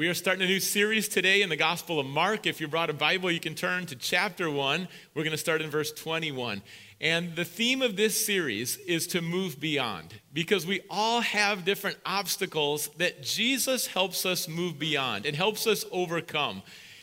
We are starting a new series today in the Gospel of Mark. If you brought a Bible, you can turn to chapter 1. We're going to start in verse 21. And the theme of this series is to move beyond because we all have different obstacles that Jesus helps us move beyond and helps us overcome.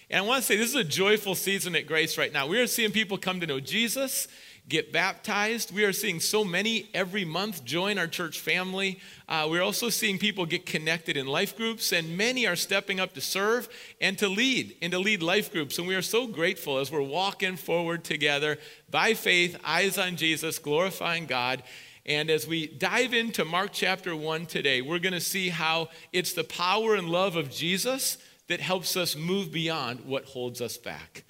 And I want to say this is a joyful season at Grace right now. We are seeing people come to know Jesus get baptized. We are seeing so many every month join our church family. Uh, we're also seeing people get connected in life groups, and many are stepping up to serve and to lead and to lead life groups. And we are so grateful as we're walking forward together by faith, eyes on Jesus, glorifying God. And as we dive into Mark chapter 1 today, we're going to see how it's the power and love of Jesus that helps us move beyond what holds us back.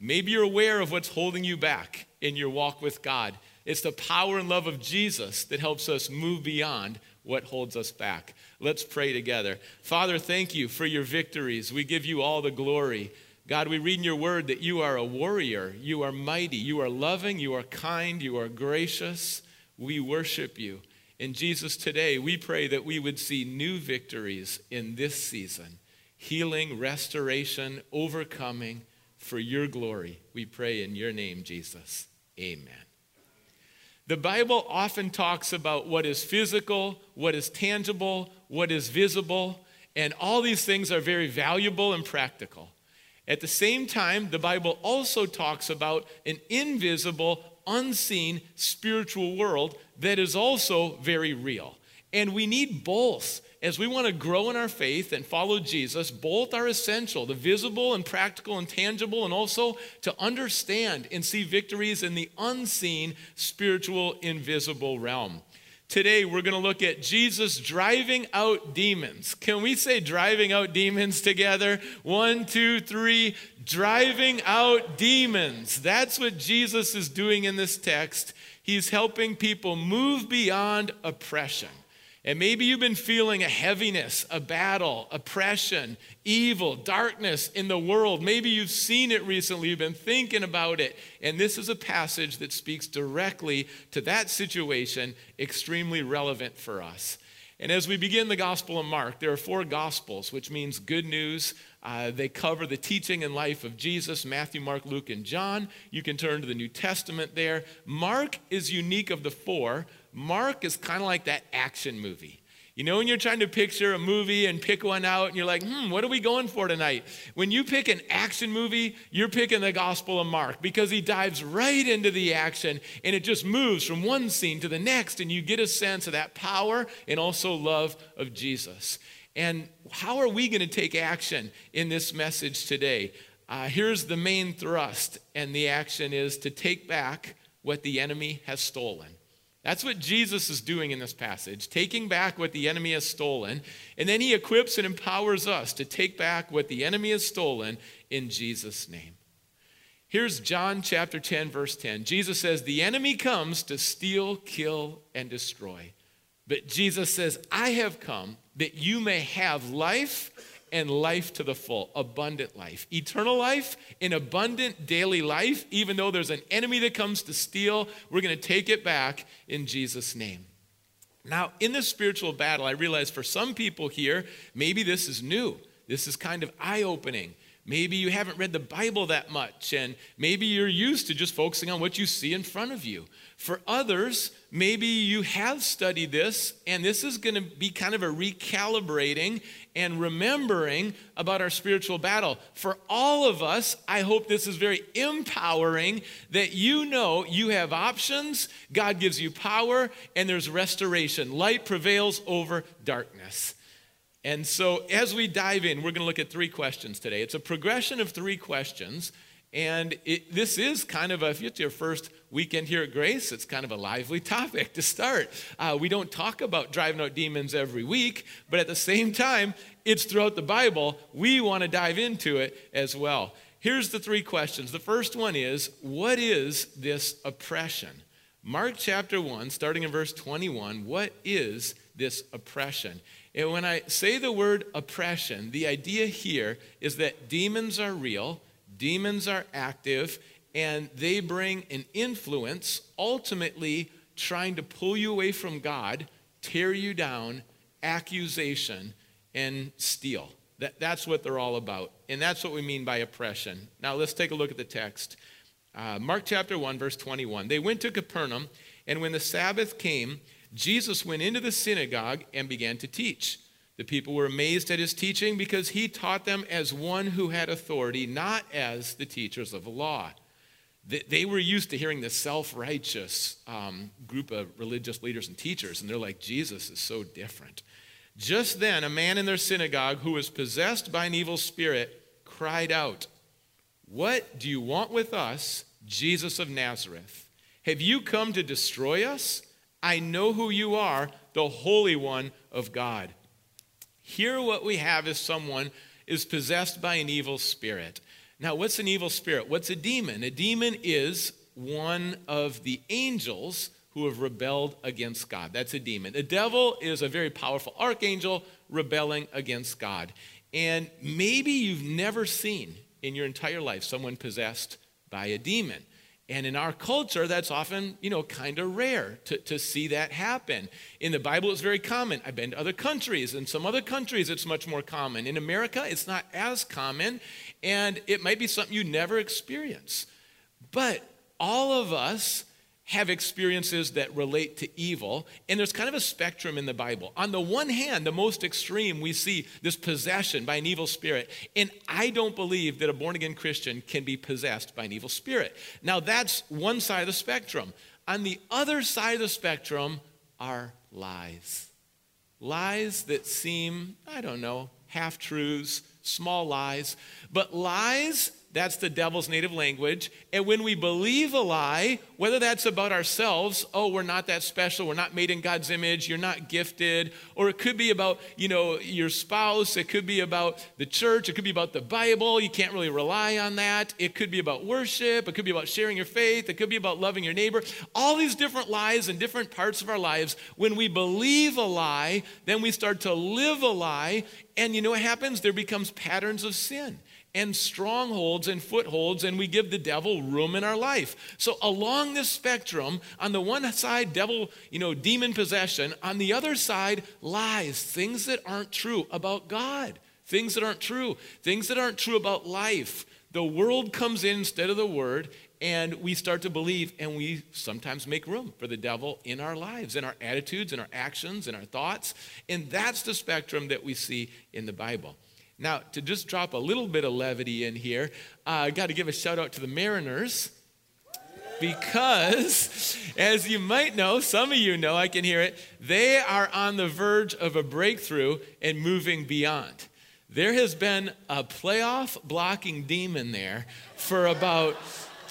Maybe you're aware of what's holding you back in your walk with God. It's the power and love of Jesus that helps us move beyond what holds us back. Let's pray together. Father, thank you for your victories. We give you all the glory. God, we read in your word that you are a warrior, you are mighty, you are loving, you are kind, you are gracious. We worship you. In Jesus, today, we pray that we would see new victories in this season healing, restoration, overcoming for your glory. We pray in your name, Jesus. Amen. The Bible often talks about what is physical, what is tangible, what is visible, and all these things are very valuable and practical. At the same time, the Bible also talks about an invisible, unseen spiritual world that is also very real. And we need both as we want to grow in our faith and follow Jesus, both are essential the visible and practical and tangible, and also to understand and see victories in the unseen, spiritual, invisible realm. Today, we're going to look at Jesus driving out demons. Can we say driving out demons together? One, two, three. Driving out demons. That's what Jesus is doing in this text. He's helping people move beyond oppression. And maybe you've been feeling a heaviness, a battle, oppression, evil, darkness in the world. Maybe you've seen it recently, you've been thinking about it. And this is a passage that speaks directly to that situation, extremely relevant for us. And as we begin the Gospel of Mark, there are four Gospels, which means good news. Uh, they cover the teaching and life of Jesus Matthew, Mark, Luke, and John. You can turn to the New Testament there. Mark is unique of the four Mark is kind of like that action movie. You know, when you're trying to picture a movie and pick one out, and you're like, hmm, what are we going for tonight? When you pick an action movie, you're picking the Gospel of Mark because he dives right into the action and it just moves from one scene to the next, and you get a sense of that power and also love of Jesus. And how are we going to take action in this message today? Uh, here's the main thrust, and the action is to take back what the enemy has stolen. That's what Jesus is doing in this passage, taking back what the enemy has stolen. And then he equips and empowers us to take back what the enemy has stolen in Jesus' name. Here's John chapter 10, verse 10. Jesus says, The enemy comes to steal, kill, and destroy. But Jesus says, I have come that you may have life and life to the full, abundant life. Eternal life, an abundant daily life, even though there's an enemy that comes to steal, we're going to take it back in Jesus' name. Now, in this spiritual battle, I realize for some people here, maybe this is new. This is kind of eye opening. Maybe you haven't read the Bible that much, and maybe you're used to just focusing on what you see in front of you. For others, maybe you have studied this, and this is going to be kind of a recalibrating and remembering about our spiritual battle. For all of us, I hope this is very empowering that you know you have options, God gives you power, and there's restoration. Light prevails over darkness. And so, as we dive in, we're going to look at three questions today. It's a progression of three questions. And it, this is kind of a, if it's your first weekend here at Grace, it's kind of a lively topic to start. Uh, we don't talk about driving out demons every week, but at the same time, it's throughout the Bible. We want to dive into it as well. Here's the three questions. The first one is What is this oppression? Mark chapter 1, starting in verse 21, what is this oppression? And when I say the word oppression, the idea here is that demons are real, demons are active, and they bring an influence, ultimately trying to pull you away from God, tear you down, accusation, and steal. That, that's what they're all about. And that's what we mean by oppression. Now let's take a look at the text. Uh, Mark chapter 1, verse 21. They went to Capernaum, and when the Sabbath came, Jesus went into the synagogue and began to teach. The people were amazed at his teaching because he taught them as one who had authority, not as the teachers of the law. They were used to hearing the self righteous um, group of religious leaders and teachers, and they're like, Jesus is so different. Just then, a man in their synagogue who was possessed by an evil spirit cried out, What do you want with us, Jesus of Nazareth? Have you come to destroy us? I know who you are, the Holy One of God. Here, what we have is someone is possessed by an evil spirit. Now, what's an evil spirit? What's a demon? A demon is one of the angels who have rebelled against God. That's a demon. The devil is a very powerful archangel rebelling against God. And maybe you've never seen in your entire life someone possessed by a demon. And in our culture, that's often, you know, kind of rare to, to see that happen. In the Bible, it's very common. I've been to other countries. In some other countries, it's much more common. In America, it's not as common, and it might be something you never experience. But all of us have experiences that relate to evil, and there's kind of a spectrum in the Bible. On the one hand, the most extreme, we see this possession by an evil spirit, and I don't believe that a born again Christian can be possessed by an evil spirit. Now, that's one side of the spectrum. On the other side of the spectrum are lies. Lies that seem, I don't know, half truths, small lies, but lies that's the devil's native language. And when we believe a lie, whether that's about ourselves, oh, we're not that special, we're not made in God's image, you're not gifted, or it could be about, you know, your spouse, it could be about the church, it could be about the Bible, you can't really rely on that. It could be about worship, it could be about sharing your faith, it could be about loving your neighbor. All these different lies in different parts of our lives. When we believe a lie, then we start to live a lie, and you know what happens? There becomes patterns of sin and strongholds and footholds, and we give the devil room in our life. So, along this spectrum, on the one side, devil, you know, demon possession, on the other side, lies, things that aren't true about God, things that aren't true, things that aren't true about life. The world comes in instead of the word, and we start to believe, and we sometimes make room for the devil in our lives, in our attitudes, in our actions, in our thoughts. And that's the spectrum that we see in the Bible. Now, to just drop a little bit of levity in here, uh, I got to give a shout out to the Mariners because, as you might know, some of you know, I can hear it, they are on the verge of a breakthrough and moving beyond. There has been a playoff blocking demon there for about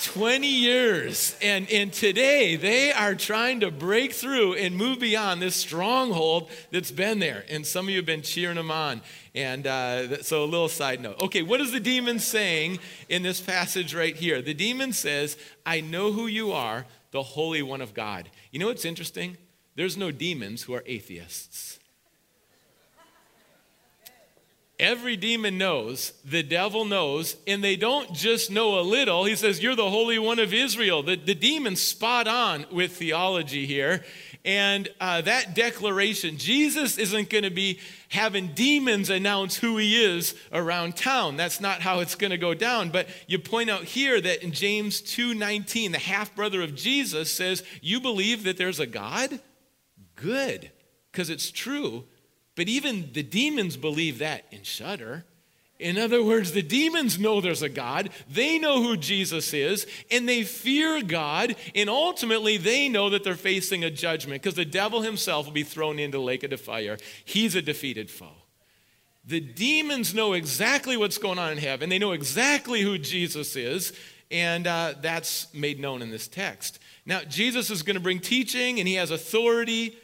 20 years. And, and today they are trying to break through and move beyond this stronghold that's been there. And some of you have been cheering them on. And uh, so, a little side note. Okay, what is the demon saying in this passage right here? The demon says, I know who you are, the Holy One of God. You know what's interesting? There's no demons who are atheists. Every demon knows, the devil knows, and they don't just know a little. He says, You're the Holy One of Israel. The, the demon's spot on with theology here. And uh, that declaration, Jesus isn't going to be having demons announce who he is around town. That's not how it's going to go down. But you point out here that in James 2:19, the half brother of Jesus says, "You believe that there's a God? Good, because it's true. But even the demons believe that and shudder." In other words, the demons know there's a God. They know who Jesus is, and they fear God. And ultimately, they know that they're facing a judgment because the devil himself will be thrown into the lake of fire. He's a defeated foe. The demons know exactly what's going on in heaven, they know exactly who Jesus is, and uh, that's made known in this text. Now, Jesus is going to bring teaching, and he has authority.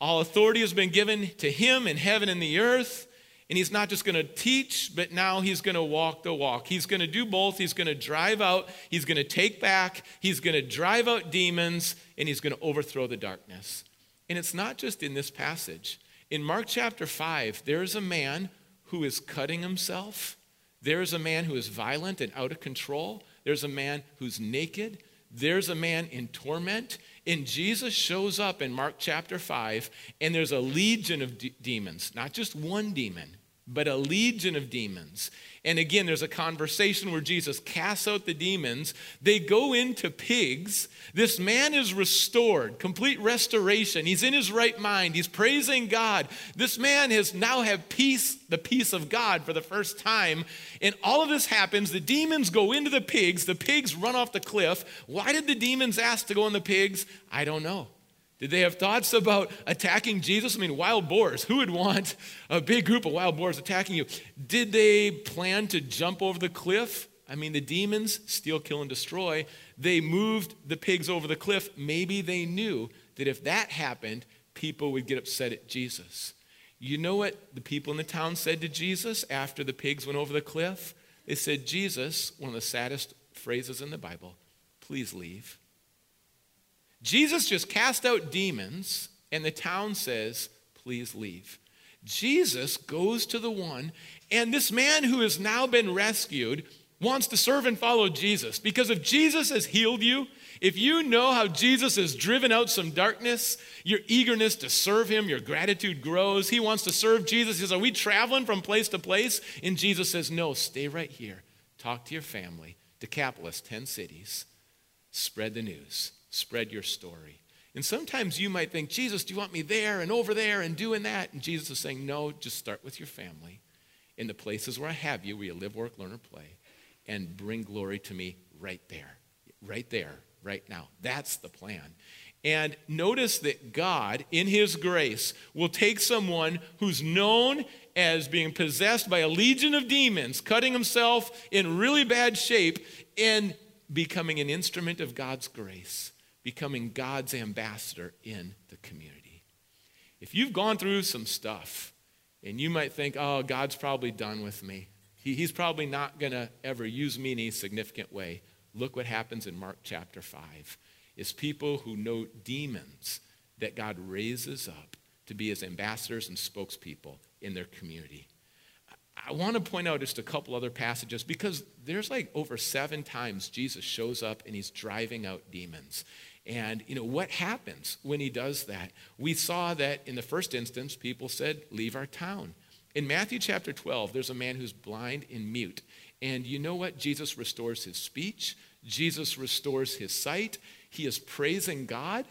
All authority has been given to him in heaven and the earth. And he's not just going to teach, but now he's going to walk the walk. He's going to do both. He's going to drive out, he's going to take back, he's going to drive out demons, and he's going to overthrow the darkness. And it's not just in this passage. In Mark chapter 5, there's a man who is cutting himself. There's a man who is violent and out of control. There's a man who's naked. There's a man in torment. And Jesus shows up in Mark chapter 5, and there's a legion of de- demons, not just one demon, but a legion of demons. And again, there's a conversation where Jesus casts out the demons. They go into pigs. This man is restored, complete restoration. He's in his right mind. He's praising God. This man has now have peace, the peace of God for the first time. And all of this happens. The demons go into the pigs. The pigs run off the cliff. Why did the demons ask to go in the pigs? I don't know. Did they have thoughts about attacking Jesus? I mean, wild boars. Who would want a big group of wild boars attacking you? Did they plan to jump over the cliff? I mean, the demons steal, kill, and destroy. They moved the pigs over the cliff. Maybe they knew that if that happened, people would get upset at Jesus. You know what the people in the town said to Jesus after the pigs went over the cliff? They said, Jesus, one of the saddest phrases in the Bible, please leave. Jesus just cast out demons, and the town says, Please leave. Jesus goes to the one, and this man who has now been rescued wants to serve and follow Jesus. Because if Jesus has healed you, if you know how Jesus has driven out some darkness, your eagerness to serve him, your gratitude grows. He wants to serve Jesus. He says, Are we traveling from place to place? And Jesus says, No, stay right here. Talk to your family. Decapolis, 10 cities. Spread the news spread your story. And sometimes you might think, Jesus, do you want me there and over there and doing that? And Jesus is saying, no, just start with your family in the places where I have you, where you live, work, learn, or play, and bring glory to me right there, right there, right now. That's the plan. And notice that God, in His grace, will take someone who's known as being possessed by a legion of demons, cutting himself in really bad shape, and becoming an instrument of God's grace becoming God's ambassador in the community. If you've gone through some stuff and you might think, oh, God's probably done with me, he, he's probably not going to ever use me in any significant way. Look what happens in Mark chapter 5. Is people who know demons that God raises up to be his ambassadors and spokespeople in their community. I want to point out just a couple other passages because there's like over seven times Jesus shows up and he's driving out demons. And, you know, what happens when he does that? We saw that in the first instance, people said, Leave our town. In Matthew chapter 12, there's a man who's blind and mute. And you know what? Jesus restores his speech, Jesus restores his sight. He is praising God.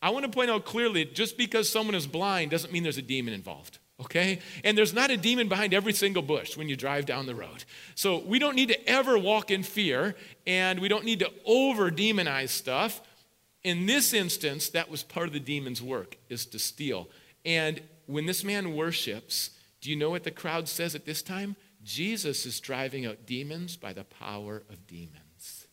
I want to point out clearly just because someone is blind doesn't mean there's a demon involved okay? And there's not a demon behind every single bush when you drive down the road. So we don't need to ever walk in fear, and we don't need to over demonize stuff. In this instance, that was part of the demon's work, is to steal. And when this man worships, do you know what the crowd says at this time? Jesus is driving out demons by the power of demons.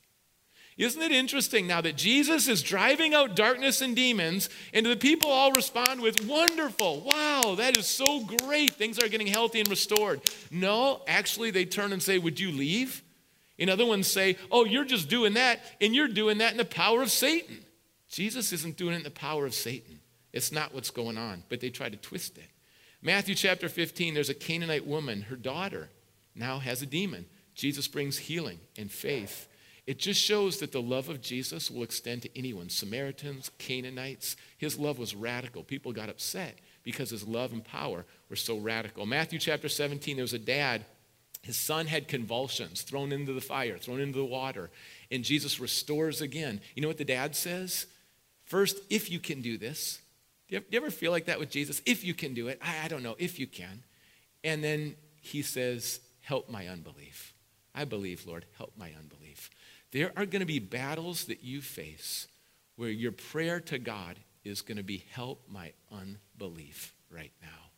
Isn't it interesting now that Jesus is driving out darkness and demons, and the people all respond with, Wonderful, wow, that is so great. Things are getting healthy and restored. No, actually, they turn and say, Would you leave? And other ones say, Oh, you're just doing that, and you're doing that in the power of Satan. Jesus isn't doing it in the power of Satan. It's not what's going on, but they try to twist it. Matthew chapter 15, there's a Canaanite woman, her daughter now has a demon. Jesus brings healing and faith. It just shows that the love of Jesus will extend to anyone Samaritans, Canaanites. His love was radical. People got upset because his love and power were so radical. Matthew chapter 17, there was a dad. His son had convulsions, thrown into the fire, thrown into the water, and Jesus restores again. You know what the dad says? First, if you can do this. Do you, ever feel like that with Jesus? If you can do it. I, I don't know, if you can. And then he says, Help my unbelief. I believe, Lord, help my unbelief. There are going to be battles that you face where your prayer to God is going to be, Help my unbelief right now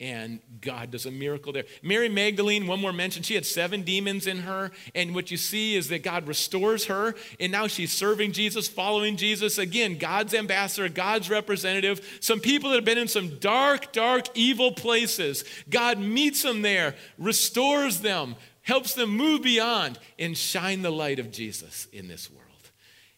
and God does a miracle there. Mary Magdalene, one more mention, she had seven demons in her. And what you see is that God restores her, and now she's serving Jesus, following Jesus. Again, God's ambassador, God's representative. Some people that have been in some dark, dark, evil places, God meets them there, restores them, helps them move beyond, and shine the light of Jesus in this world.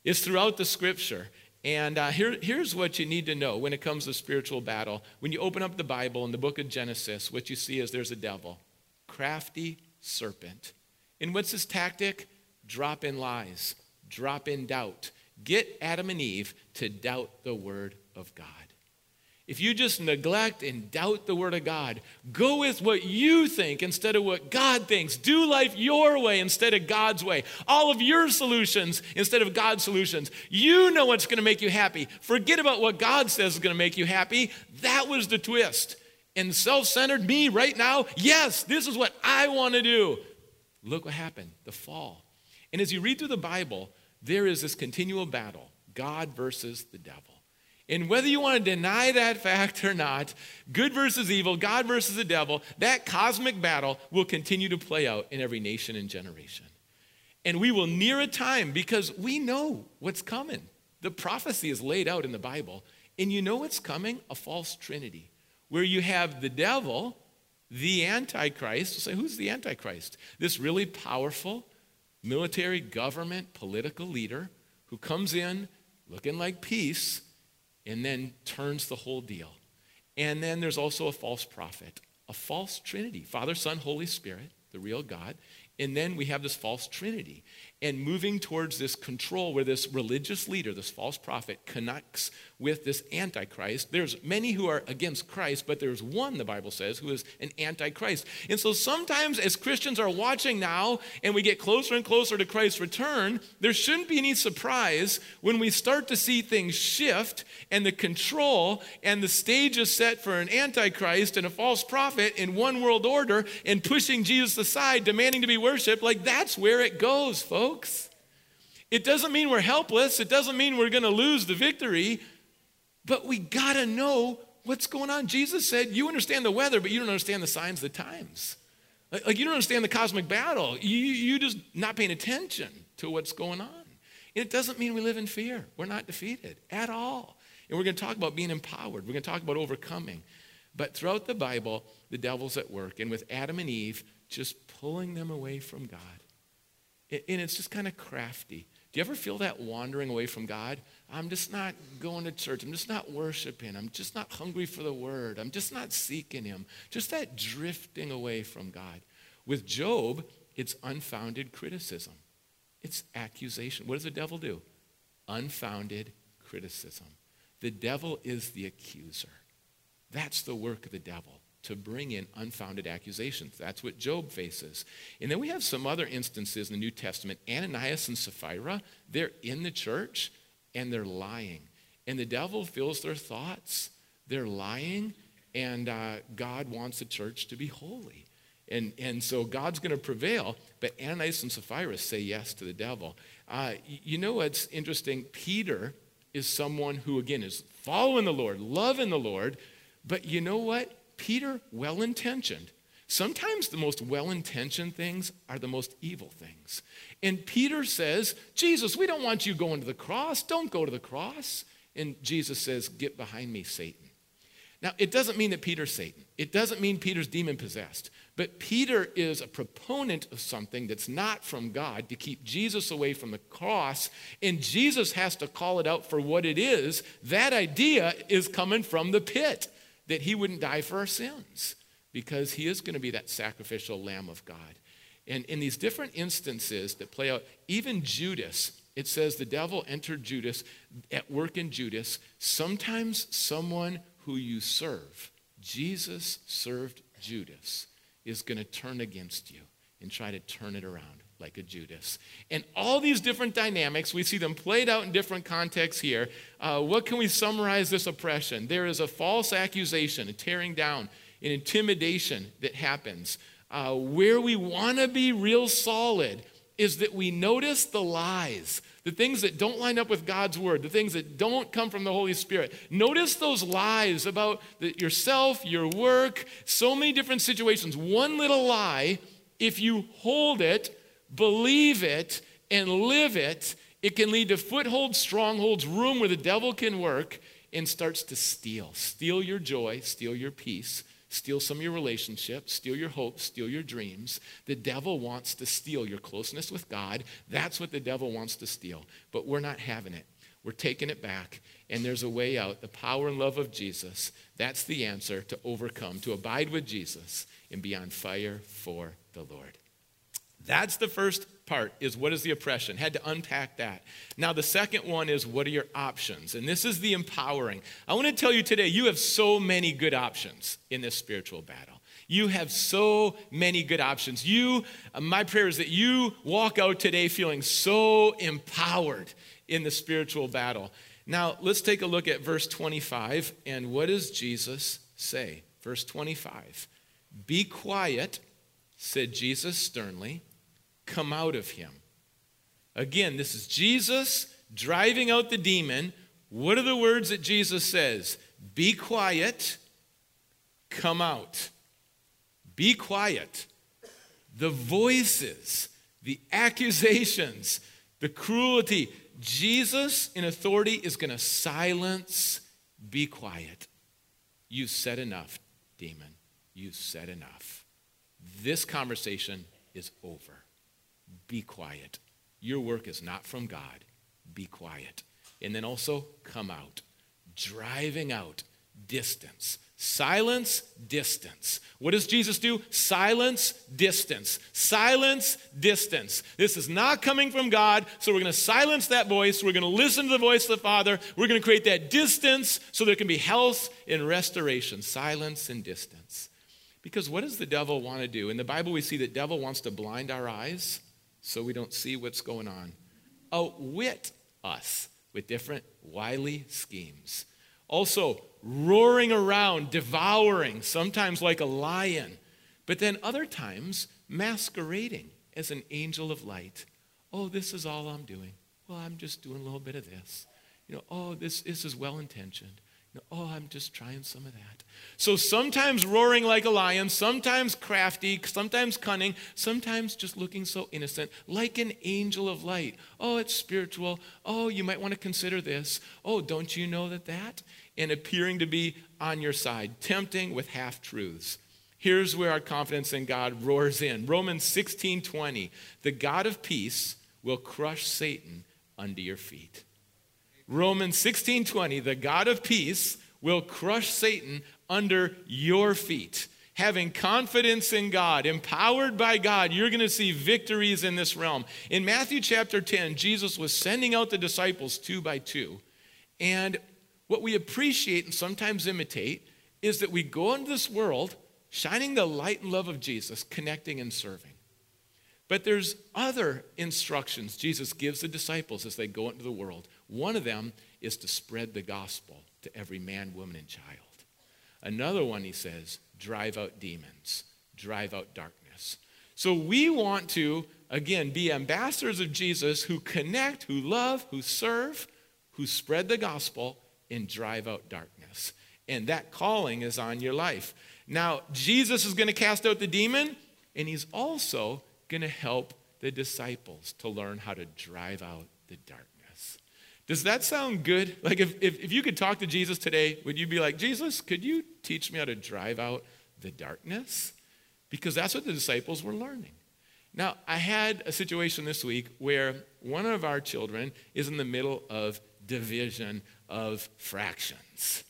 It's throughout the scripture. And uh, here, here's what you need to know when it comes to spiritual battle. When you open up the Bible in the book of Genesis, what you see is there's a devil, crafty serpent. And what's his tactic? Drop in lies, drop in doubt. Get Adam and Eve to doubt the word of God. If you just neglect and doubt the Word of God, go with what you think instead of what God thinks. Do life your way instead of God's way. All of your solutions instead of God's solutions. You know what's going to make you happy. Forget about what God says is going to make you happy. That was the twist. And self centered me right now, yes, this is what I want to do. Look what happened the fall. And as you read through the Bible, there is this continual battle God versus the devil. And whether you want to deny that fact or not, good versus evil, God versus the devil, that cosmic battle will continue to play out in every nation and generation. And we will near a time because we know what's coming. The prophecy is laid out in the Bible. And you know what's coming? A false trinity, where you have the devil, the Antichrist. Say, who's the Antichrist? This really powerful military, government, political leader who comes in looking like peace and then turns the whole deal. And then there's also a false prophet, a false trinity Father, Son, Holy Spirit, the real God. And then we have this false trinity and moving towards this control where this religious leader, this false prophet, connects with this antichrist. There's many who are against Christ, but there's one, the Bible says, who is an antichrist. And so sometimes as Christians are watching now and we get closer and closer to Christ's return, there shouldn't be any surprise when we start to see things shift and the control and the stage is set for an antichrist and a false prophet in one world order and pushing Jesus aside, demanding to be worshiped. Like that's where it goes, folks. It doesn't mean we're helpless, it doesn't mean we're going to lose the victory, but we got to know what's going on. Jesus said, You understand the weather, but you don't understand the signs of the times. Like, like you don't understand the cosmic battle. You, you just not paying attention to what's going on. And it doesn't mean we live in fear. We're not defeated at all. And we're going to talk about being empowered. We're going to talk about overcoming. But throughout the Bible, the devil's at work. And with Adam and Eve, just pulling them away from God. And it's just kind of crafty. Do you ever feel that wandering away from God? I'm just not going to church. I'm just not worshiping. I'm just not hungry for the word. I'm just not seeking Him. Just that drifting away from God. With Job, it's unfounded criticism, it's accusation. What does the devil do? Unfounded criticism. The devil is the accuser. That's the work of the devil to bring in unfounded accusations. That's what Job faces. And then we have some other instances in the New Testament. Ananias and Sapphira, they're in the church and they're lying. And the devil fills their thoughts. They're lying, and uh, God wants the church to be holy. And, and so God's going to prevail, but Ananias and Sapphira say yes to the devil. Uh, you know what's interesting? Peter is someone who, again, is following the Lord, loving the Lord, but you know what? Peter, well intentioned. Sometimes the most well intentioned things are the most evil things. And Peter says, Jesus, we don't want you going to the cross. Don't go to the cross. And Jesus says, Get behind me, Satan. Now, it doesn't mean that Peter's Satan. It doesn't mean Peter's demon possessed. But Peter is a proponent of something that's not from God to keep Jesus away from the cross. And Jesus has to call it out for what it is. That idea is coming from the pit that he wouldn't die for our sins because he is going to be that sacrificial lamb of God. And in these different instances that play out, even Judas, it says the devil entered Judas at work in Judas. Sometimes someone who you serve, Jesus served Judas, is going to turn against you and try to turn it around like a Judas. And all these different dynamics, we see them played out in different contexts here. Uh, what can we summarize this oppression? There is a false accusation, a tearing down, an intimidation that happens. Uh, where we want to be real solid is that we notice the lies, the things that don't line up with God's word, the things that don't come from the Holy Spirit. Notice those lies about the, yourself, your work, so many different situations. One little lie, if you hold it, believe it, and live it, it can lead to footholds, strongholds, room where the devil can work and starts to steal. Steal your joy, steal your peace, steal some of your relationships, steal your hopes, steal your dreams. The devil wants to steal your closeness with God. That's what the devil wants to steal. But we're not having it. We're taking it back, and there's a way out. The power and love of Jesus, that's the answer to overcome, to abide with Jesus and be on fire for the Lord. That's the first part is what is the oppression? Had to unpack that. Now the second one is what are your options? And this is the empowering. I want to tell you today you have so many good options in this spiritual battle. You have so many good options. You uh, my prayer is that you walk out today feeling so empowered in the spiritual battle. Now, let's take a look at verse 25 and what does Jesus say? Verse 25. Be quiet, said Jesus sternly come out of him. Again, this is Jesus driving out the demon. What are the words that Jesus says? Be quiet, come out. Be quiet. The voices, the accusations, the cruelty. Jesus, in authority, is going to silence. Be quiet. You said enough, demon. You said enough. This conversation is over. Be quiet. Your work is not from God. Be quiet. And then also come out. Driving out distance. Silence, distance. What does Jesus do? Silence, distance. Silence, distance. This is not coming from God, so we're going to silence that voice. We're going to listen to the voice of the Father. We're going to create that distance so there can be health and restoration. Silence and distance. Because what does the devil want to do? In the Bible, we see that devil wants to blind our eyes so we don't see what's going on. Outwit us with different wily schemes. Also, roaring around, devouring, sometimes like a lion, but then other times masquerading as an angel of light. Oh, this is all I'm doing. Well, I'm just doing a little bit of this. You know, oh, this, this is well intentioned. Oh, I'm just trying some of that. So sometimes roaring like a lion, sometimes crafty, sometimes cunning, sometimes just looking so innocent, like an angel of light. Oh, it's spiritual. Oh, you might want to consider this. Oh, don't you know that that? And appearing to be on your side, tempting with half truths. Here's where our confidence in God roars in. Romans 16 20. The God of peace will crush Satan under your feet. Romans 16 20. The God of peace will crush Satan under your feet. Having confidence in God, empowered by God, you're going to see victories in this realm. In Matthew chapter 10, Jesus was sending out the disciples two by two. And what we appreciate and sometimes imitate is that we go into this world shining the light and love of Jesus, connecting and serving. But there's other instructions Jesus gives the disciples as they go into the world. One of them is to spread the gospel to every man, woman, and child. Another one, he says, drive out demons, drive out darkness. So we want to, again, be ambassadors of Jesus who connect, who love, who serve, who spread the gospel, and drive out darkness. And that calling is on your life. Now, Jesus is going to cast out the demon, and he's also going to help the disciples to learn how to drive out the darkness. Does that sound good? Like, if, if, if, you could talk to Jesus today, would you be like, Jesus, could you teach me how to drive out the darkness? Because that's what the disciples were learning. Now, I had a situation this week where one of our children is in the middle of division of fractions.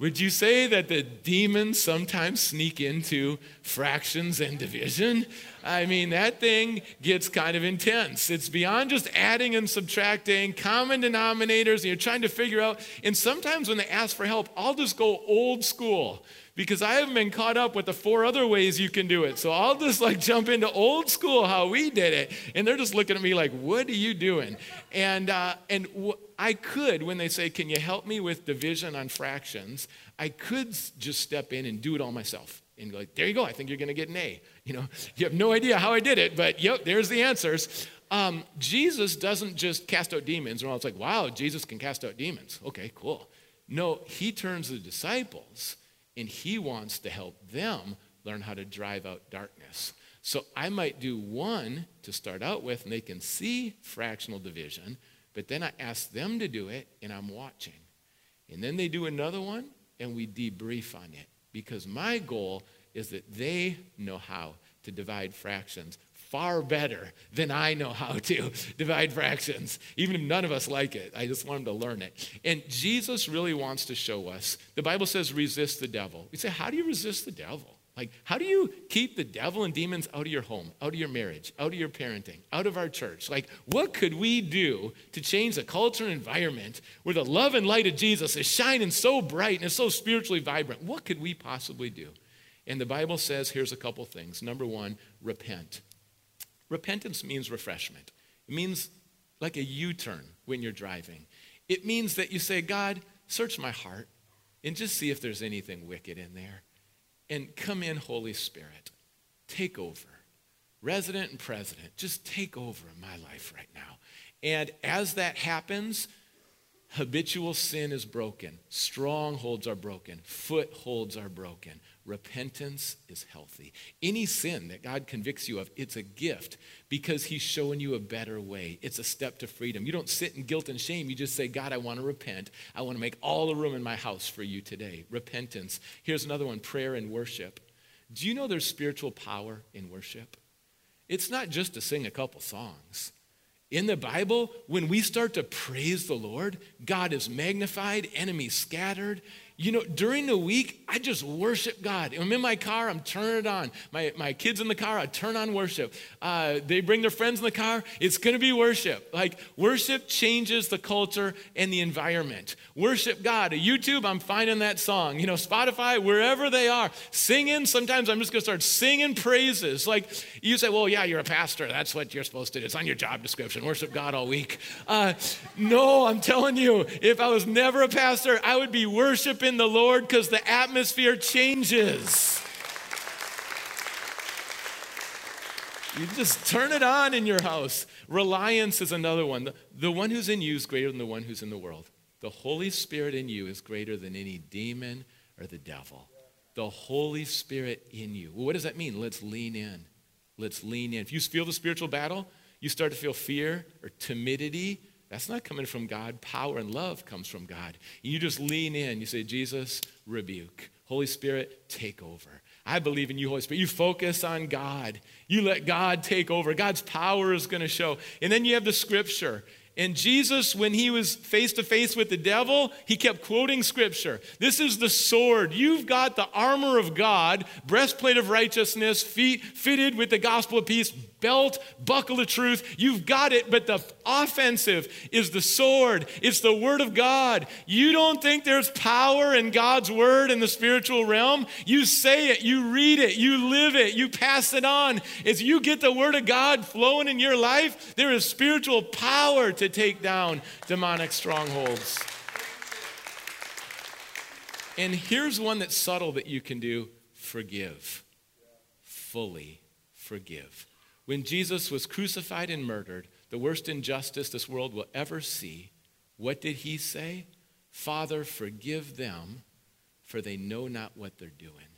Would you say that the demons sometimes sneak into fractions and division? I mean, that thing gets kind of intense. It's beyond just adding and subtracting, common denominators, and you're trying to figure out. And sometimes when they ask for help, I'll just go old school because I haven't been caught up with the four other ways you can do it. So I'll just like jump into old school how we did it, and they're just looking at me like, "What are you doing?" And uh, and I could, when they say, "Can you help me with division on fractions?" I could just step in and do it all myself and go like, "There you go. I think you're going to get an A." You know, you have no idea how I did it, but yep, there's the answers. Um, Jesus doesn't just cast out demons, and all it's like, "Wow, Jesus can cast out demons." Okay, cool. No, he turns the disciples and He wants to help them learn how to drive out darkness. So I might do one to start out with, and they can see fractional division, but then I ask them to do it, and I'm watching. And then they do another one, and we debrief on it because my goal is that they know how to divide fractions far better than I know how to divide fractions, even if none of us like it. I just want them to learn it. And Jesus really wants to show us. The Bible says, resist the devil. We say, how do you resist the devil? Like, how do you keep the devil and demons out of your home, out of your marriage, out of your parenting, out of our church? Like, what could we do to change the culture and environment where the love and light of Jesus is shining so bright and is so spiritually vibrant? What could we possibly do? And the Bible says here's a couple things. Number one, repent. Repentance means refreshment, it means like a U turn when you're driving. It means that you say, God, search my heart and just see if there's anything wicked in there. And come in, Holy Spirit. Take over. Resident and president, just take over in my life right now. And as that happens, habitual sin is broken, strongholds are broken, footholds are broken, repentance is healthy. Any sin that God convicts you of, it's a gift because He's showing you a better way. It's a step to freedom. You don't sit in guilt and shame. You just say, God, I want to repent. I want to make all the room in my house for you today. Repentance. Here's another one prayer and worship. Do you know there's spiritual power in worship? It's not just to sing a couple songs. In the Bible, when we start to praise the Lord, God is magnified, enemies scattered. You know, during the week, I just worship God. I'm in my car, I'm turning it on. My, my kids in the car, I turn on worship. Uh, they bring their friends in the car, it's gonna be worship. Like, worship changes the culture and the environment. Worship God. YouTube, I'm finding that song. You know, Spotify, wherever they are, singing. Sometimes I'm just gonna start singing praises. Like, you say, well, yeah, you're a pastor. That's what you're supposed to do. It's on your job description. Worship God all week. Uh, no, I'm telling you, if I was never a pastor, I would be worshiping in the Lord because the atmosphere changes. You just turn it on in your house. Reliance is another one. The, the one who's in you is greater than the one who's in the world. The Holy Spirit in you is greater than any demon or the devil. The Holy Spirit in you. Well, what does that mean? Let's lean in. Let's lean in. If you feel the spiritual battle, you start to feel fear or timidity that's not coming from God. Power and love comes from God. You just lean in. You say, Jesus, rebuke. Holy Spirit, take over. I believe in you, Holy Spirit. You focus on God. You let God take over. God's power is going to show. And then you have the scripture. And Jesus, when he was face to face with the devil, he kept quoting scripture. This is the sword. You've got the armor of God, breastplate of righteousness, feet fitted with the gospel of peace, belt, buckle of truth. You've got it, but the offensive is the sword. It's the word of God. You don't think there's power in God's word in the spiritual realm? You say it, you read it, you live it, you pass it on. As you get the word of God flowing in your life, there is spiritual power to take down demonic strongholds. And here's one that's subtle that you can do forgive. Fully forgive. When Jesus was crucified and murdered, the worst injustice this world will ever see, what did he say? Father, forgive them, for they know not what they're doing.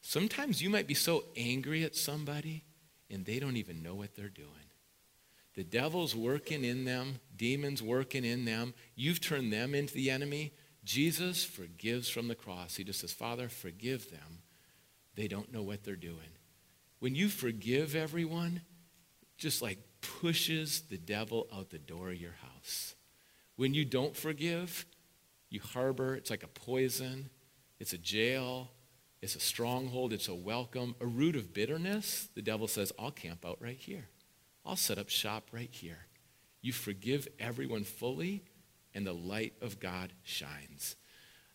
Sometimes you might be so angry at somebody and they don't even know what they're doing. The devil's working in them, demons working in them. You've turned them into the enemy. Jesus forgives from the cross. He just says, Father, forgive them. They don't know what they're doing. When you forgive everyone, just like pushes the devil out the door of your house. When you don't forgive, you harbor, it's like a poison, it's a jail, it's a stronghold, it's a welcome, a root of bitterness. The devil says, I'll camp out right here. I'll set up shop right here. You forgive everyone fully, and the light of God shines.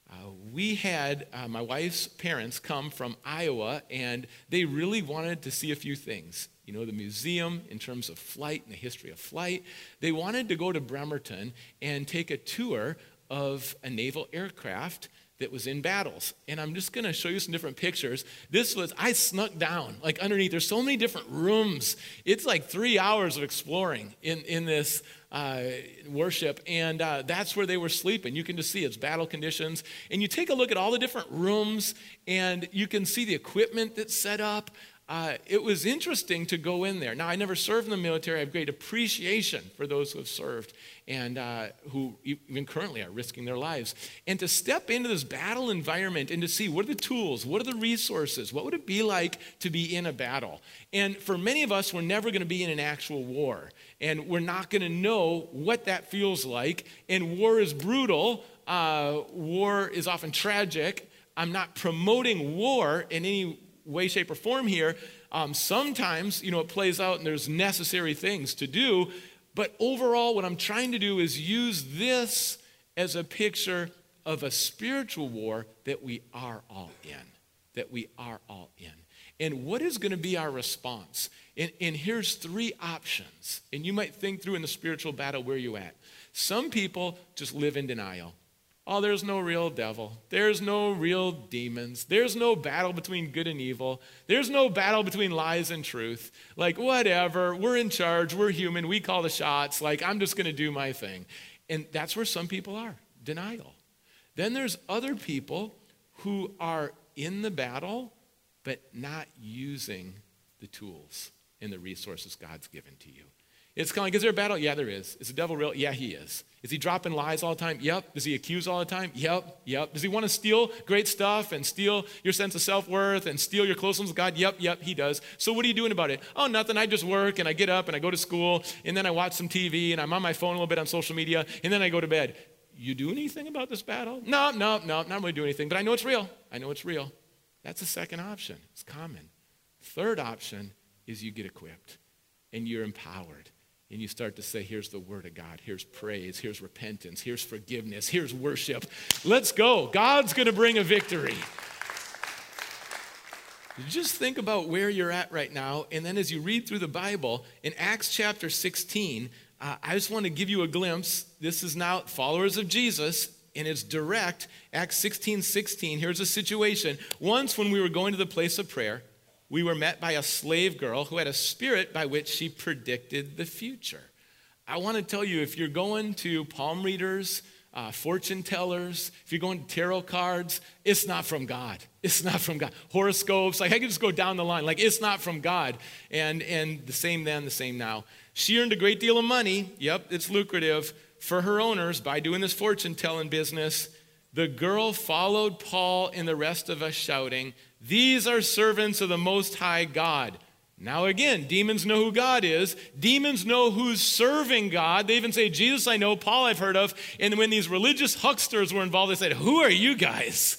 Uh, we had uh, my wife's parents come from Iowa, and they really wanted to see a few things. You know, the museum in terms of flight and the history of flight. They wanted to go to Bremerton and take a tour of a naval aircraft that was in battles. And I'm just going to show you some different pictures. This was, I snuck down, like underneath. There's so many different rooms. It's like three hours of exploring in, in this uh, worship, and uh, that's where they were sleeping. You can just see it's battle conditions. And you take a look at all the different rooms, and you can see the equipment that's set up. Uh, it was interesting to go in there. Now, I never served in the military. I have great appreciation for those who have served and uh, who even currently are risking their lives. And to step into this battle environment and to see what are the tools, what are the resources, what would it be like to be in a battle? And for many of us, we're never going to be in an actual war, and we're not going to know what that feels like. And war is brutal, uh, war is often tragic. I'm not promoting war in any way, shape, or form here. Um, sometimes, you know, it plays out and there's necessary things to do. But overall, what I'm trying to do is use this as a picture of a spiritual war that we are all in. That we are all in. And what is going to be our response? And, and, here's three options. And you might think through in the spiritual battle where you at. Some people just live in denial. Oh, there's no real devil. There's no real demons. There's no battle between good and evil. There's no battle between lies and truth. Like, whatever, we're in charge, we're human, we call the shots. Like, I'm just going to do my thing. And that's where some people are denial. Then there's other people who are in the battle, but not using the tools and the resources God's given to you. It's kind of like, is there a battle? Yeah, there is. Is the devil real? Yeah, he is. Is he dropping lies all the time? Yep. Does he accuse all the time? Yep, yep. Does he want to steal great stuff and steal your sense of self worth and steal your closeness with God? Yep, yep, he does. So what are you doing about it? Oh, nothing. I just work and I get up and I go to school and then I watch some TV and I'm on my phone a little bit on social media and then I go to bed. You do anything about this battle? No, no, no, not really do anything, but I know it's real. I know it's real. That's the second option. It's common. Third option is you get equipped and you're empowered and you start to say, here's the word of God, here's praise, here's repentance, here's forgiveness, here's worship. Let's go. God's going to bring a victory. Just think about where you're at right now, and then as you read through the Bible, in Acts chapter 16, uh, I just want to give you a glimpse. This is now followers of Jesus, and it's direct. Acts 16 16. Here's a situation. Once, when we were going to the place of prayer, we were met by a slave girl who had a spirit by which she predicted the future. I want to tell you if you're going to palm readers, uh, fortune tellers, if you're going to tarot cards, it's not from God. It's not from God. Horoscopes, like I can just go down the line. Like it's not from God. And and the same then, the same now. She earned a great deal of money. Yep, it's lucrative for her owners by doing this fortune telling business. The girl followed Paul and the rest of us shouting, these are servants of the Most High God. Now, again, demons know who God is. Demons know who's serving God. They even say, Jesus, I know, Paul, I've heard of. And when these religious hucksters were involved, they said, Who are you guys?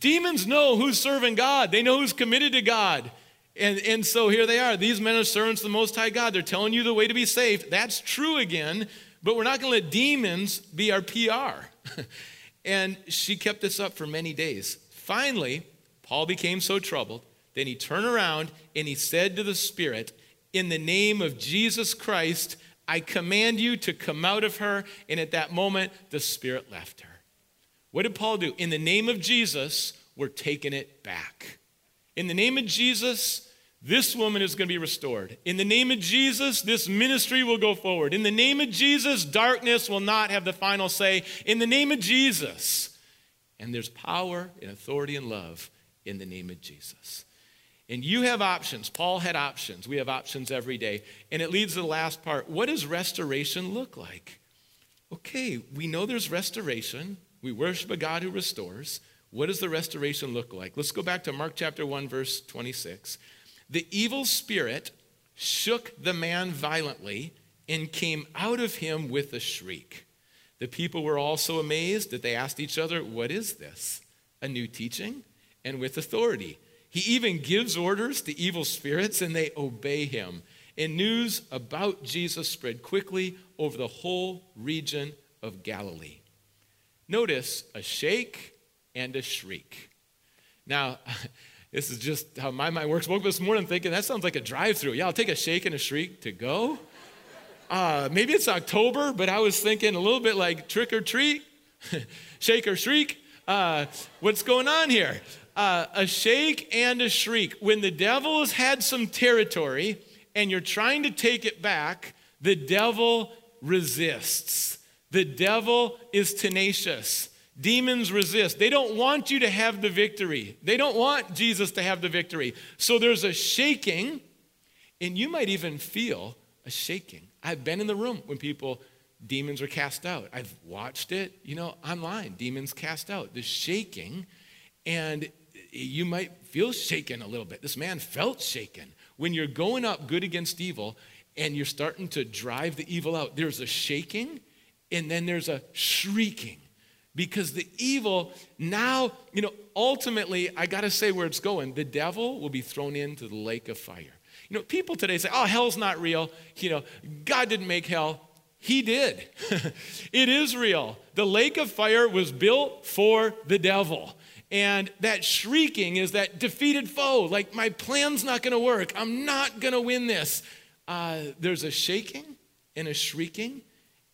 Demons know who's serving God, they know who's committed to God. And, and so here they are. These men are servants of the Most High God. They're telling you the way to be saved. That's true again, but we're not going to let demons be our PR. and she kept this up for many days. Finally, Paul became so troubled. Then he turned around and he said to the Spirit, In the name of Jesus Christ, I command you to come out of her. And at that moment, the Spirit left her. What did Paul do? In the name of Jesus, we're taking it back. In the name of Jesus, this woman is going to be restored. In the name of Jesus, this ministry will go forward. In the name of Jesus, darkness will not have the final say. In the name of Jesus. And there's power and authority and love in the name of Jesus. And you have options. Paul had options. We have options every day. And it leads to the last part. What does restoration look like? Okay, we know there's restoration. We worship a God who restores. What does the restoration look like? Let's go back to Mark chapter 1, verse 26. The evil spirit shook the man violently and came out of him with a shriek. The people were also amazed that they asked each other, What is this? A new teaching? And with authority. He even gives orders to evil spirits and they obey him. And news about Jesus spread quickly over the whole region of Galilee. Notice a shake and a shriek. Now, this is just how my mind works. Woke up this morning thinking that sounds like a drive through. Yeah, I'll take a shake and a shriek to go. Uh, maybe it's October, but I was thinking a little bit like trick or treat, shake or shriek. Uh, what's going on here? Uh, a shake and a shriek. When the devil has had some territory and you're trying to take it back, the devil resists. The devil is tenacious. Demons resist. They don't want you to have the victory. They don't want Jesus to have the victory. So there's a shaking, and you might even feel a shaking. I've been in the room when people, demons are cast out. I've watched it, you know, online, demons cast out. The shaking, and you might feel shaken a little bit. This man felt shaken. When you're going up good against evil and you're starting to drive the evil out, there's a shaking and then there's a shrieking. because the evil now, you know, ultimately, I got to say where it's going. The devil will be thrown into the lake of fire. You know, people today say, oh, hell's not real. You know, God didn't make hell. He did. it is real. The lake of fire was built for the devil. And that shrieking is that defeated foe. Like, my plan's not to work. I'm not to win this. Uh, there's a shaking and a shrieking,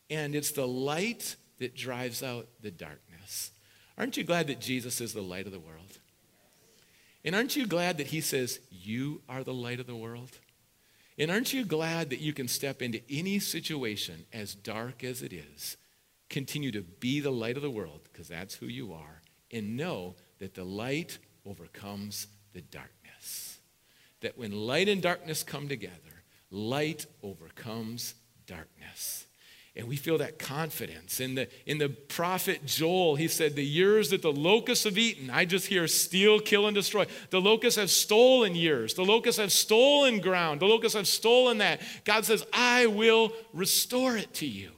and it's the light that drives out the darkness. Aren't you glad that Jesus is the light of the world? And aren't you glad that he says, You are the light of the world? And aren't you glad that you can step into any situation, as dark as it is, continue to be the light of the world, because that's who you are, and know that the light overcomes the darkness? That when light and darkness come together, light overcomes darkness. And we feel that confidence. In the, in the prophet Joel, he said, The years that the locusts have eaten, I just hear steal, kill, and destroy. The locusts have stolen years. The locusts have stolen ground. The locusts have stolen that. God says, I will restore it to you.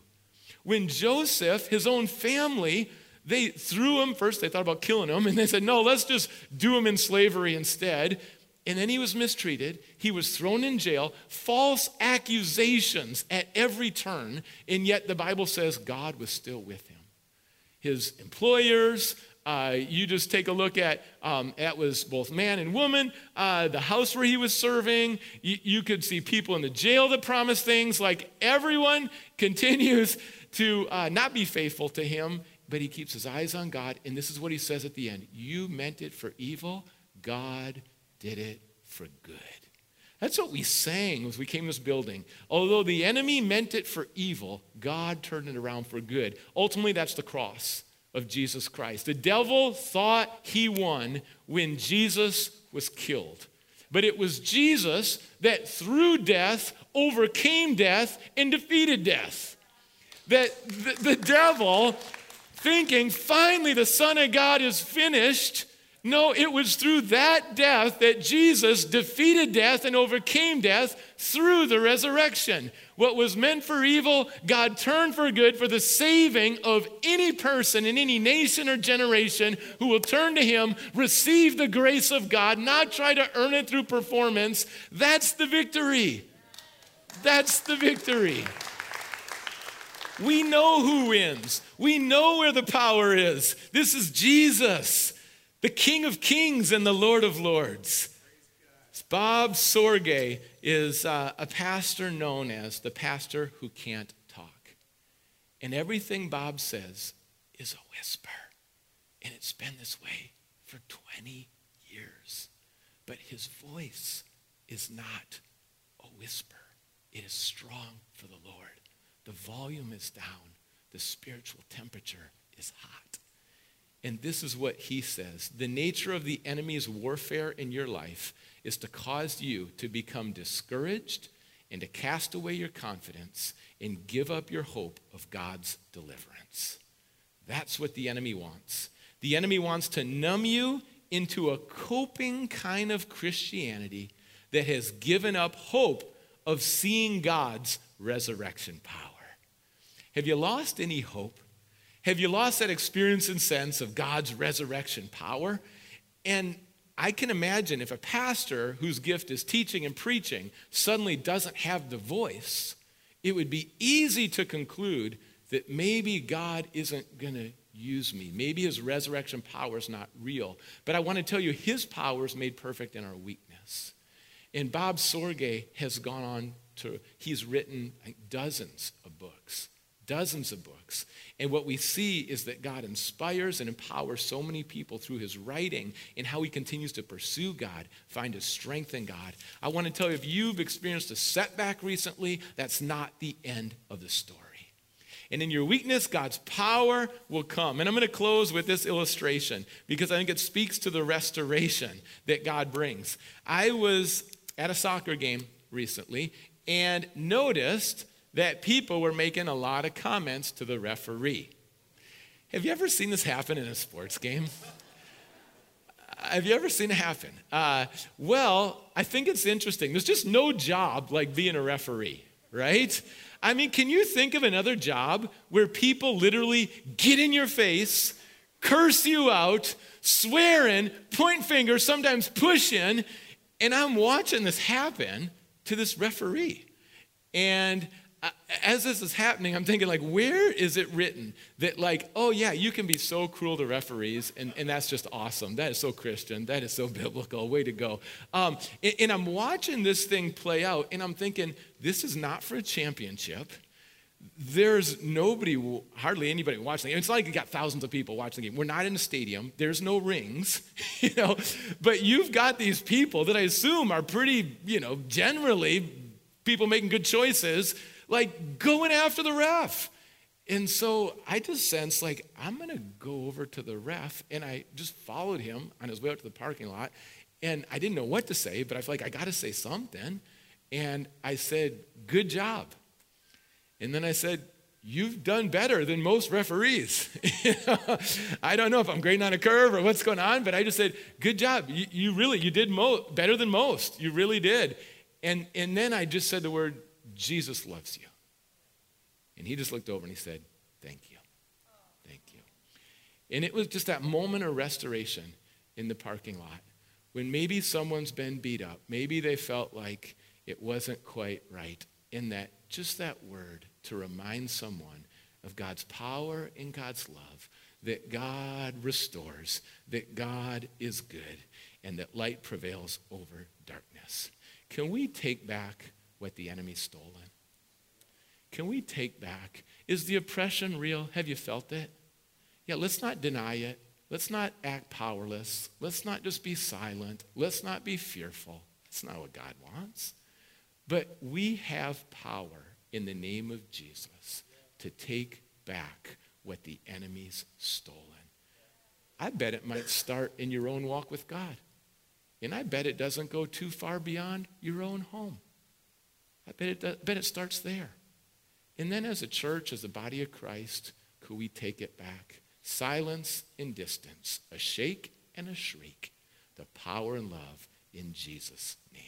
When Joseph, his own family, they threw him, first they thought about killing him, and they said, No, let's just do him in slavery instead. And then he was mistreated. He was thrown in jail, false accusations at every turn, and yet the Bible says God was still with him. His employers, uh, you just take a look at um, that was both man and woman, uh, the house where he was serving. You, you could see people in the jail that promised things. Like everyone continues to uh, not be faithful to him, but he keeps his eyes on God. And this is what he says at the end You meant it for evil, God did it for good. That's what we sang as we came to this building. Although the enemy meant it for evil, God turned it around for good. Ultimately, that's the cross of Jesus Christ. The devil thought he won when Jesus was killed. But it was Jesus that through death overcame death and defeated death. That the, the devil, thinking finally the Son of God is finished, no, it was through that death that Jesus defeated death and overcame death through the resurrection. What was meant for evil, God turned for good for the saving of any person in any nation or generation who will turn to Him, receive the grace of God, not try to earn it through performance. That's the victory. That's the victory. We know who wins. We know where the power is. This is Jesus the King of Kings and the Lord of Lords. Bob Sorge is uh, a pastor known as the pastor who can't talk. And everything Bob says is a whisper. And it's been this way for 20 years. But his voice is not a whisper, it is strong for the Lord. The volume is down, the spiritual temperature is hot. And this is what he says The nature of the enemy's warfare in your life is to cause you to become discouraged and to cast away your confidence and give up your hope of God's deliverance. That's what the enemy wants. The enemy wants to numb you into a coping kind of Christianity that has given up hope of seeing God's resurrection power. Have you lost any hope? Have you lost that experience and sense of God's resurrection power? And I can imagine if a pastor whose gift is teaching and preaching suddenly doesn't have the voice, it would be easy to conclude that maybe God isn't going to use me. Maybe his resurrection power is not real. But I want to tell you, his power is made perfect in our weakness. And Bob Sorge has gone on to, he's written dozens of books dozens of books. And what we see is that God inspires and empowers so many people through his writing and how he continues to pursue God, find his strength in God. I want to tell you if you've experienced a setback recently, that's not the end of the story. And in your weakness, God's power will come. And I'm going to close with this illustration because I think it speaks to the restoration that God brings. I was at a soccer game recently and noticed that people were making a lot of comments to the referee. Have you ever seen this happen in a sports game? Have you ever seen it happen? Uh, well, I think it's interesting. There's just no job like being a referee. right? I mean, can you think of another job where people literally get in your face, curse you out, swear in, point fingers, sometimes push in, and I'm watching this happen to this referee. And as this is happening, I'm thinking, like, where is it written that, like, oh, yeah, you can be so cruel to referees, and, and that's just awesome. That is so Christian. That is so biblical. Way to go. Um, and, and I'm watching this thing play out, and I'm thinking, this is not for a championship. There's nobody, hardly anybody watching. It's not like you got thousands of people watching the game. We're not in a stadium. There's no rings, you know. But you've got these people that I assume are pretty, you know, generally people making good choices like going after the ref. And so I just sensed like, I'm going to go over to the ref. And I just followed him on his way out to the parking lot. And I didn't know what to say, but I feel like I got to say something. And I said, Good job. And then I said, You've done better than most referees. I don't know if I'm grading on a curve or what's going on, but I just said, Good job. You, you really, you did mo- better than most. You really did. And, and then I just said the word Jesus loves you. And he just looked over and he said, Thank you. Thank you. And it was just that moment of restoration in the parking lot when maybe someone's been beat up. Maybe they felt like it wasn't quite right. In that, just that word to remind someone of God's power and God's love, that God restores, that God is good, and that light prevails over darkness. Can we take back what the enemy's stolen? Can we take back? Is the oppression real? Have you felt it? Yeah, let's not deny it. Let's not act powerless. Let's not just be silent. Let's not be fearful. That's not what God wants. But we have power in the name of Jesus to take back what the enemy's stolen. I bet it might start in your own walk with God. And I bet it doesn't go too far beyond your own home. I bet it, I bet it starts there. And then, as a church, as a body of Christ, could we take it back? Silence and distance, a shake and a shriek, the power and love in Jesus' name.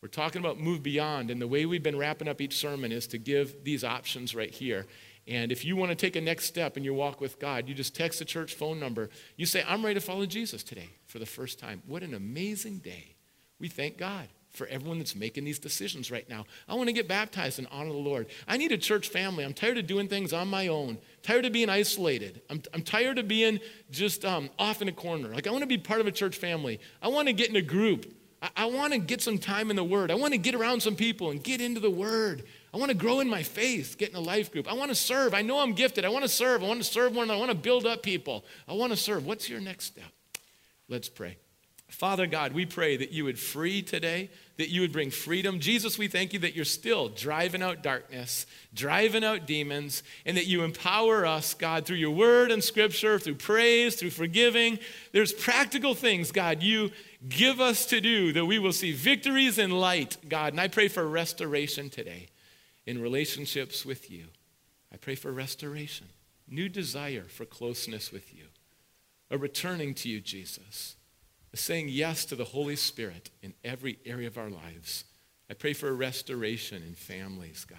We're talking about move beyond, and the way we've been wrapping up each sermon is to give these options right here. And if you want to take a next step in your walk with God, you just text the church phone number. You say, I'm ready to follow Jesus today for the first time. What an amazing day. We thank God for everyone that's making these decisions right now. I want to get baptized and honor the Lord. I need a church family. I'm tired of doing things on my own, tired of being isolated. I'm, I'm tired of being just um, off in a corner. Like, I want to be part of a church family. I want to get in a group. I, I want to get some time in the Word. I want to get around some people and get into the Word. I want to grow in my faith, get in a life group. I want to serve. I know I'm gifted. I want to serve. I want to serve one. I want to build up people. I want to serve. What's your next step? Let's pray. Father God, we pray that you would free today, that you would bring freedom. Jesus, we thank you that you're still driving out darkness, driving out demons, and that you empower us, God, through your word and scripture, through praise, through forgiving. There's practical things, God, you give us to do that we will see victories in light, God. And I pray for restoration today in relationships with you. I pray for restoration, new desire for closeness with you, a returning to you, Jesus saying yes to the Holy Spirit in every area of our lives. I pray for a restoration in families, God.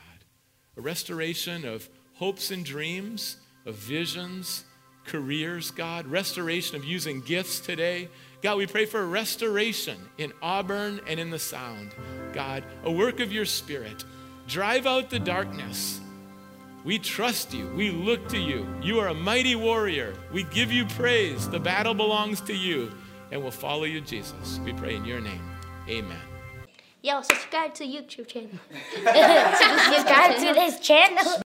A restoration of hopes and dreams, of visions, careers, God. Restoration of using gifts today. God, we pray for a restoration in Auburn and in the Sound. God, a work of your Spirit. Drive out the darkness. We trust you. We look to you. You are a mighty warrior. We give you praise. The battle belongs to you and we'll follow you, Jesus. We pray in your name. Amen. Yo, subscribe to YouTube channel. subscribe to this channel.